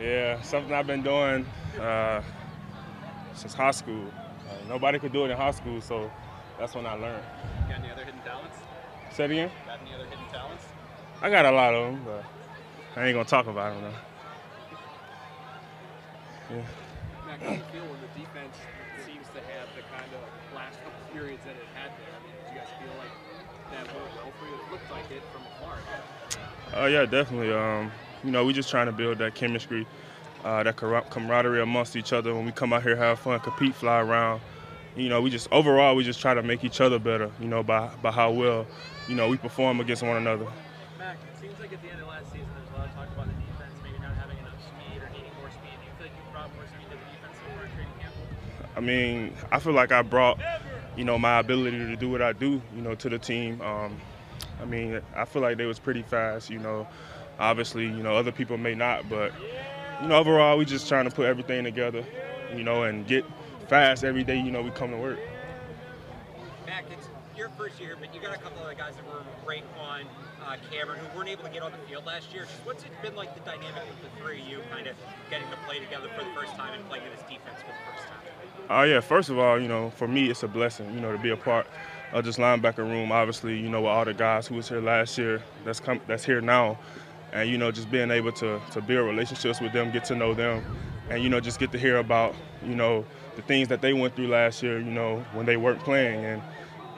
Yeah, something I've been doing uh, since high school. Uh, nobody could do it in high school, so that's when I learned. Got any other hidden talents? Say it again? Got any other hidden talents? I got a lot of them, but I ain't gonna talk about them though. Yeah. Mack, how do you feel when the defense seems to have the kind of last couple periods that it had there? I mean, did you guys feel like that well for you? It looked like it from afar. Oh yeah, definitely. Um, you know, we're just trying to build that chemistry, uh, that camaraderie amongst each other. When we come out here, have fun, compete, fly around. You know, we just overall we just try to make each other better. You know, by by how well, you know, we perform against one another. Mack, it seems like at the end of last season, there's a lot of talk about the defense maybe not having enough speed or needing more speed. Do you feel like you brought more speed to the defense in training camp? I mean, I feel like I brought, you know, my ability to do what I do, you know, to the team. Um, I mean, I feel like they was pretty fast, you know. Obviously, you know, other people may not, but you know, overall, we just trying to put everything together, you know, and get fast every day. You know, we come to work. Mack, it's your first year, but you got a couple of guys that were Raekwon, uh, Cameron, who weren't able to get on the field last year. Just what's it been like the dynamic with the three of you, kind of getting to play together for the first time and playing in this defense for the first time? Oh uh, yeah, first of all, you know, for me, it's a blessing, you know, to be a part of this linebacker room. Obviously, you know, with all the guys who was here last year, that's come, that's here now and you know just being able to to build relationships with them, get to know them, and you know just get to hear about you know the things that they went through last year. You know when they weren't playing, and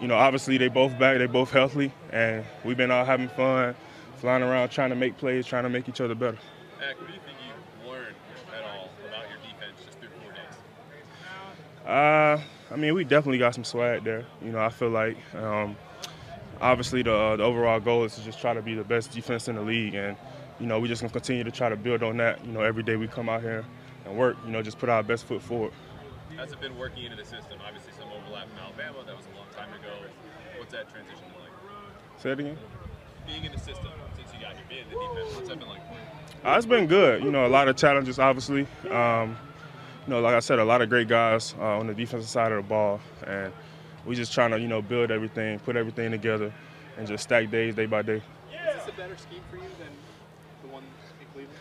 you know obviously they both back, they both healthy, and we've been all having fun, flying around trying to make plays, trying to make each other better. Mack, what do you think you learned at all about your defense just through four days? Uh, I mean, we definitely got some swag there. You know, I feel like. Um, obviously the, uh, the, overall goal is to just try to be the best defense in the league and you know we're just gonna continue to try to build on that you know every day we come out here and work you know just put our best foot forward. How's it been working into the system? Obviously some overlap in alabama. That was a long time ago. What's that transition been like? Say it again? Being in the system since you got here being in the defense what's that been like? Uh, it's been good. You know a lot of challenges obviously. Um, you know like i said a lot of great guys uh, on the defensive side of the ball and we just trying to you know build everything, put everything together, and just stack days day by day. Is this a better scheme for you than the one in Cleveland?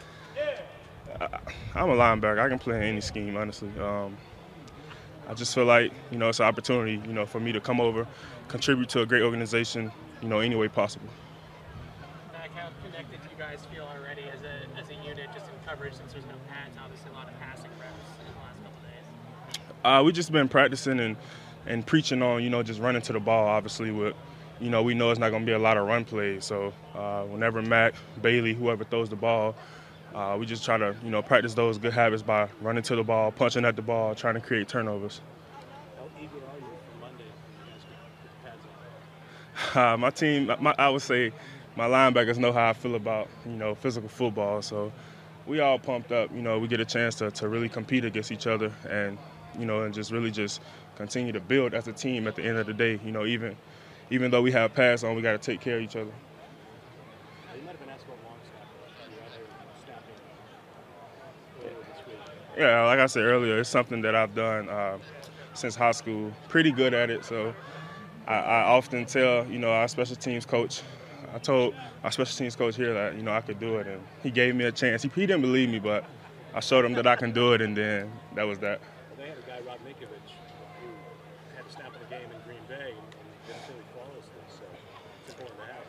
I, am a linebacker. I can play in any scheme, honestly. Um, I just feel like you know it's an opportunity, you know, for me to come over, contribute to a great organization, you know, any way possible. Mack, how connected do you guys feel already as a, as a unit, just in coverage, since there's no pads? Obviously, a lot of passing reps in the last couple days. Uh, we just been practicing and and preaching on, you know, just running to the ball. Obviously, with, you know, we know it's not going to be a lot of run plays. So uh, whenever Mac, Bailey, whoever throws the ball, uh, we just try to, you know, practice those good habits by running to the ball, punching at the ball, trying to create turnovers. How eager are you for Monday? Uh, my team, my, I would say, my linebackers know how I feel about, you know, physical football. So we all pumped up. You know, we get a chance to, to really compete against each other and, you know, and just really just continue to build as a team at the end of the day. You know, even even though we have pass on, we got to take care of each other. Yeah, like I said earlier, it's something that I've done uh, since high school. Pretty good at it, so I, I, often tell you know our special teams coach. I told our special teams coach here that you know I could do it, and he gave me a chance. He, he didn't believe me, but I showed him that I can do it, and then that was that. Well, they had a guy, Rob Ninkovich, who had a snap of the game in Green Bay and, and did really flawlessly. So it's important to have.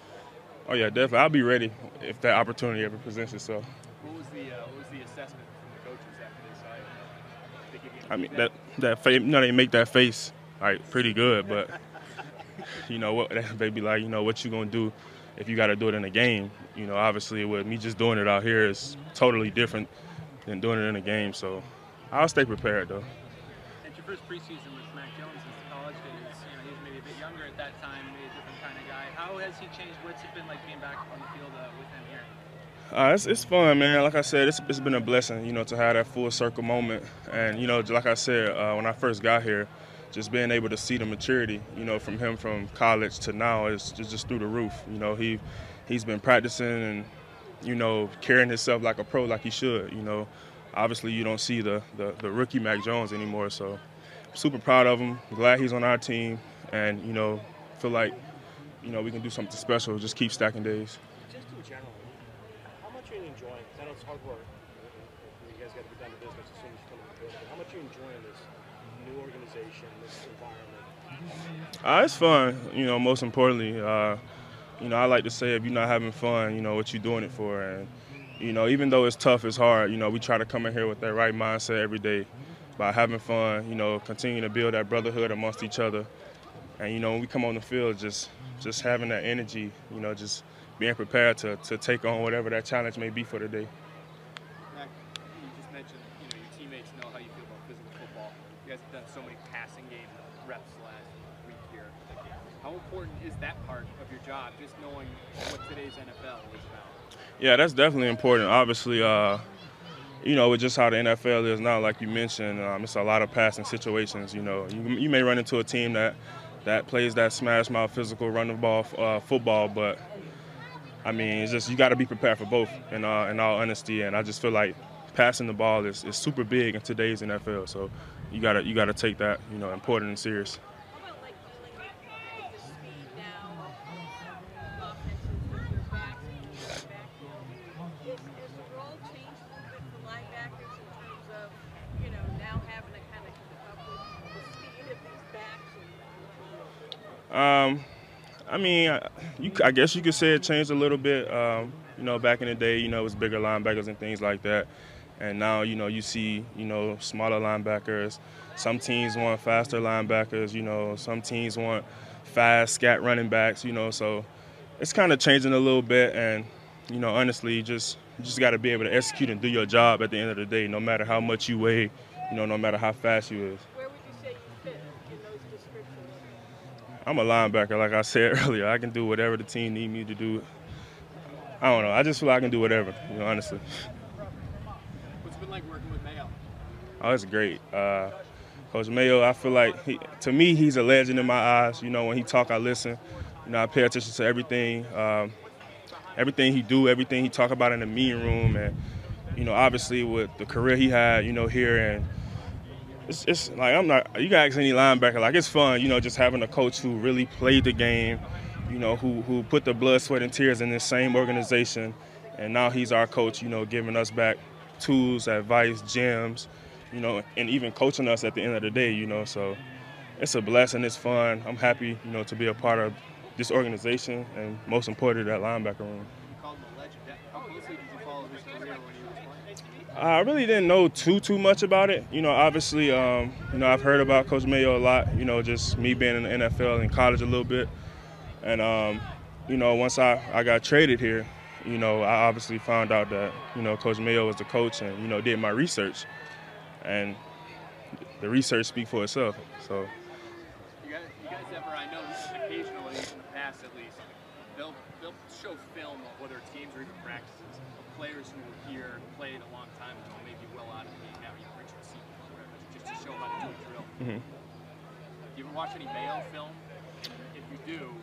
Oh yeah, definitely. I'll be ready if that opportunity ever presents itself. What was the uh, what was the assessment from the coaches after they saw you? I mean that that you know, they make that face like pretty good, but you know what they be like, you know what you gonna do if you got to do it in a game. You know, obviously with me just doing it out here is totally different than doing it in a game. So I'll stay prepared though. It's your first preseason with Mac Jones since college days. You know, he was maybe a bit younger at that time, maybe a different kind of guy. How has he changed? What's it been like being back on the field uh, with him here? Uh, it's, it's fun, man. Like I said, it's, it's been a blessing, you know, to have that full circle moment. And, you know, like I said, uh, when I first got here, just being able to see the maturity, you know, from him from college to now is just, just through the roof. You know, he he's been practicing and you know carrying himself like a pro, like he should. You know, obviously you don't see the the, the rookie Mac Jones anymore. So, super proud of him. Glad he's on our team, and you know, feel like you know we can do something special. Just keep stacking days. Just in general, how much are you enjoying? I it's hard work. You guys got to get down to business as soon as you come in the building. How much are you enjoying this new organization, this environment? Uh, it's fun, you know. Most importantly, uh, you know, I like to say if you're not having fun, you know, what you're doing it for, and you know, even though it's tough, it's hard. You know, we try to come in here with that right mindset every day, by having fun. You know, continuing to build that brotherhood amongst each other, and you know, when we come on the field, just just having that energy. You know, just being prepared to to take on whatever that challenge may be for the day. Mack, you just mentioned, you know, your teammates know how you feel about physical football. You guys have done so many passing game reps last week here. How important is that part of your job, just knowing what today's NFL is about? Yeah, that's definitely important. Obviously, uh, you know, with just how the NFL is now, like you mentioned, um, it's a lot of passing situations. You know, you, you may run into a team that that plays that smash mouth physical run the ball uh, football, but I mean, it's just you got to be prepared for both. In uh, in all honesty, and I just feel like passing the ball is, is super big in today's NFL. So you gotta you gotta take that you know important and serious. How about like dealing with the speed now of offenses with their backs and their backfield? Is, has the role changed a little bit for linebackers in terms of, you know, now having to kind of keep up with the speed of these backs? And, Um, I mean, I- you, I guess you could say it changed a little bit. Um, you know, back in the day, you know, it was bigger linebackers and things like that. And now, you know, you see, you know, smaller linebackers. Some teams want faster linebackers. You know, some teams want fast scat running backs. You know, so it's kind of changing a little bit. And you know, honestly, just just got to be able to execute and do your job at the end of the day, no matter how much you weigh. You know, no matter how fast you is. I'm a linebacker, like I said earlier. I can do whatever the team need me to do. I don't know. I just feel like I can do whatever, you know, honestly. What's it been like working with Mayo? Oh, it's great. Uh, Coach Mayo, I feel like he, to me he's a legend in my eyes. You know, when he talk, I listen. You know, I pay attention to everything, um, everything he do, everything he talk about in the meeting room, and you know, obviously with the career he had, you know, here and it's, it's like I'm not. You guys any linebacker like it's fun, you know, just having a coach who really played the game, you know, who who put the blood, sweat, and tears in this same organization, and now he's our coach, you know, giving us back tools, advice, gems, you know, and even coaching us at the end of the day, you know. So it's a blessing. It's fun. I'm happy, you know, to be a part of this organization, and most importantly, that linebacker room. You called him a legend. How closely did you follow his career when he was? I really didn't know too too much about it. You know, obviously, um, you know, I've heard about Coach Mayo a lot. You know, just me being in the NFL and college a little bit, and um, you know, once I, I got traded here, you know, I obviously found out that you know Coach Mayo was the coach, and you know, did my research, and the research speak for itself. So You guys, ever, I know occasionally, in the past at least, they'll, they'll show film of whether it's games or even practices players who were here and played a long time ago, maybe well out of the game now, you know, Richard Seaton or whatever, just to show how to do a drill. Mhm. Do you ever watch any Mayo film? If you do,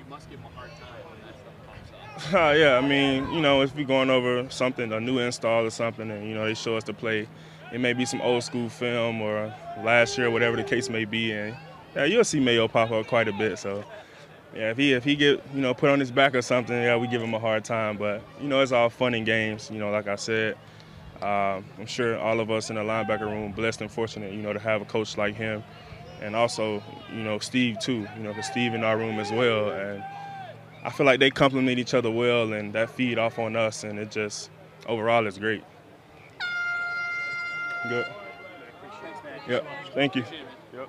you must give them a hard time when that stuff pops up. Uh, yeah, I mean, you know, if we're going over something, a new install or something, and you know they show us to play, it may be some old school film or last year, whatever the case may be, and yeah, you'll see Mayo pop up quite a bit. So, yeah, if he if he get you know put on his back or something, yeah, we give him a hard time. But you know, it's all fun and games. You know, like I said, um, I'm sure all of us in the linebacker room blessed and fortunate, you know, to have a coach like him, and also you know Steve too. You know, 'cause Steve in our room as well, and I feel like they complement each other well, and that feed off on us, and it just overall is great. Good. Yep. Thank you. Appreciate it, man. Yep.